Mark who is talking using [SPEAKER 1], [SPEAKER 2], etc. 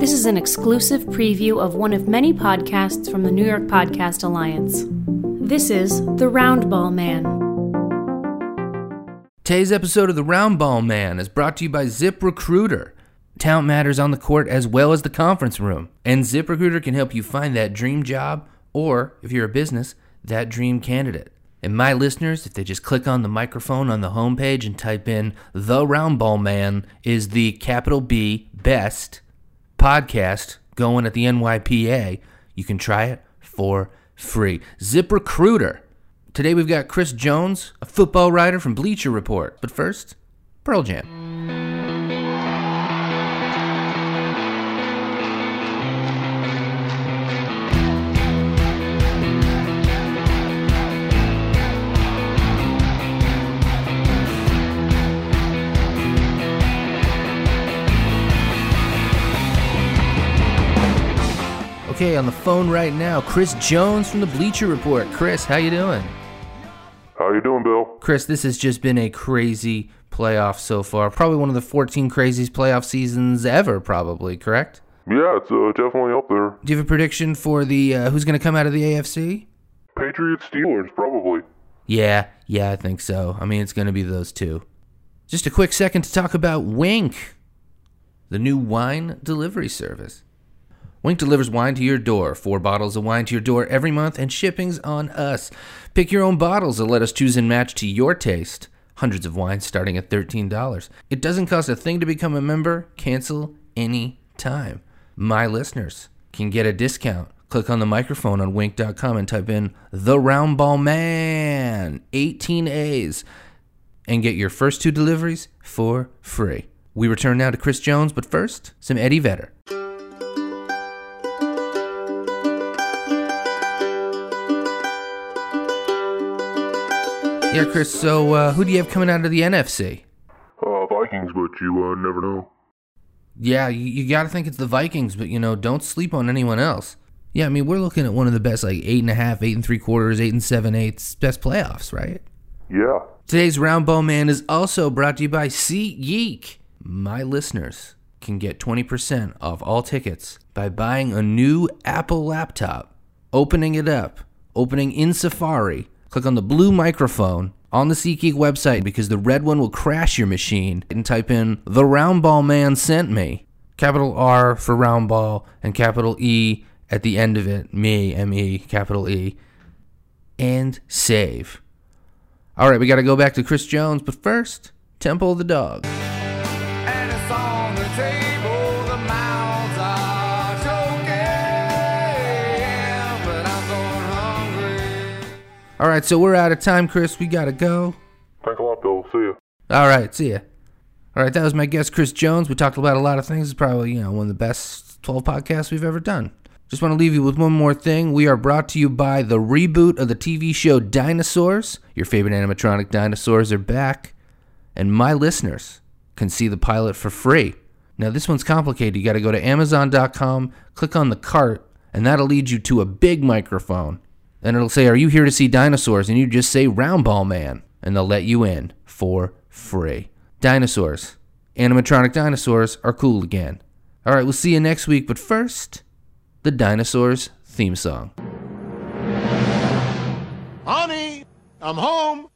[SPEAKER 1] This is an exclusive preview of one of many podcasts from the New York Podcast Alliance. This is The Roundball Man.
[SPEAKER 2] Today's episode of The Roundball Man is brought to you by Zip Recruiter. Talent matters on the court as well as the conference room, and ZipRecruiter can help you find that dream job or, if you're a business, that dream candidate. And my listeners, if they just click on the microphone on the homepage and type in The Roundball Man is the capital B best podcast going at the NYPA, you can try it for free. Zip Recruiter. Today we've got Chris Jones, a football writer from Bleacher Report. But first, Pearl Jam. Okay, on the phone right now, Chris Jones from the Bleacher Report. Chris, how you doing?
[SPEAKER 3] How you doing, Bill?
[SPEAKER 2] Chris, this has just been a crazy playoff so far. Probably one of the 14 craziest playoff seasons ever, probably, correct?
[SPEAKER 3] Yeah, it's uh, definitely up there.
[SPEAKER 2] Do you have a prediction for the uh, who's going to come out of the AFC?
[SPEAKER 3] Patriots, Steelers, probably.
[SPEAKER 2] Yeah, yeah, I think so. I mean, it's going to be those two. Just a quick second to talk about Wink, the new wine delivery service. Wink delivers wine to your door, four bottles of wine to your door every month, and shipping's on us. Pick your own bottles and let us choose and match to your taste. Hundreds of wines starting at $13. It doesn't cost a thing to become a member. Cancel any time. My listeners can get a discount. Click on the microphone on wink.com and type in the roundball man 18 A's and get your first two deliveries for free. We return now to Chris Jones, but first, some Eddie Vedder. Yeah, Chris. So, uh, who do you have coming out of the NFC?
[SPEAKER 3] Uh, Vikings, but you uh, never know.
[SPEAKER 2] Yeah, you, you got to think it's the Vikings, but you know, don't sleep on anyone else. Yeah, I mean, we're looking at one of the best, like eight and a half, eight and three quarters, eight and seven eighths, best playoffs, right?
[SPEAKER 3] Yeah.
[SPEAKER 2] Today's Roundball Man is also brought to you by SeatGeek. My listeners can get 20% off all tickets by buying a new Apple laptop, opening it up, opening in Safari, click on the blue microphone on the SeatGeek website because the red one will crash your machine and type in the roundball man sent me. Capital R for roundball and capital E at the end of it. Me, M E, capital E. And save. All right, we got to go back to Chris Jones, but first, Temple of the Dog. All right, so we're out of time, Chris. We got to go.
[SPEAKER 3] Thanks a lot, Bill. See ya.
[SPEAKER 2] All right, see ya. All right, that was my guest, Chris Jones. We talked about a lot of things. It's probably, you know, one of the best 12 podcasts we've ever done. Just want to leave you with one more thing. We are brought to you by the reboot of the TV show Dinosaurs. Your favorite animatronic dinosaurs are back, and my listeners can see the pilot for free. Now, this one's complicated. You got to go to Amazon.com, click on the cart, and that'll lead you to a big microphone. Then it'll say, Are you here to see dinosaurs? And you just say Roundball Man, and they'll let you in for free. Dinosaurs. Animatronic dinosaurs are cool again. All right, we'll see you next week, but first, the Dinosaurs theme song.
[SPEAKER 4] Honey, I'm home.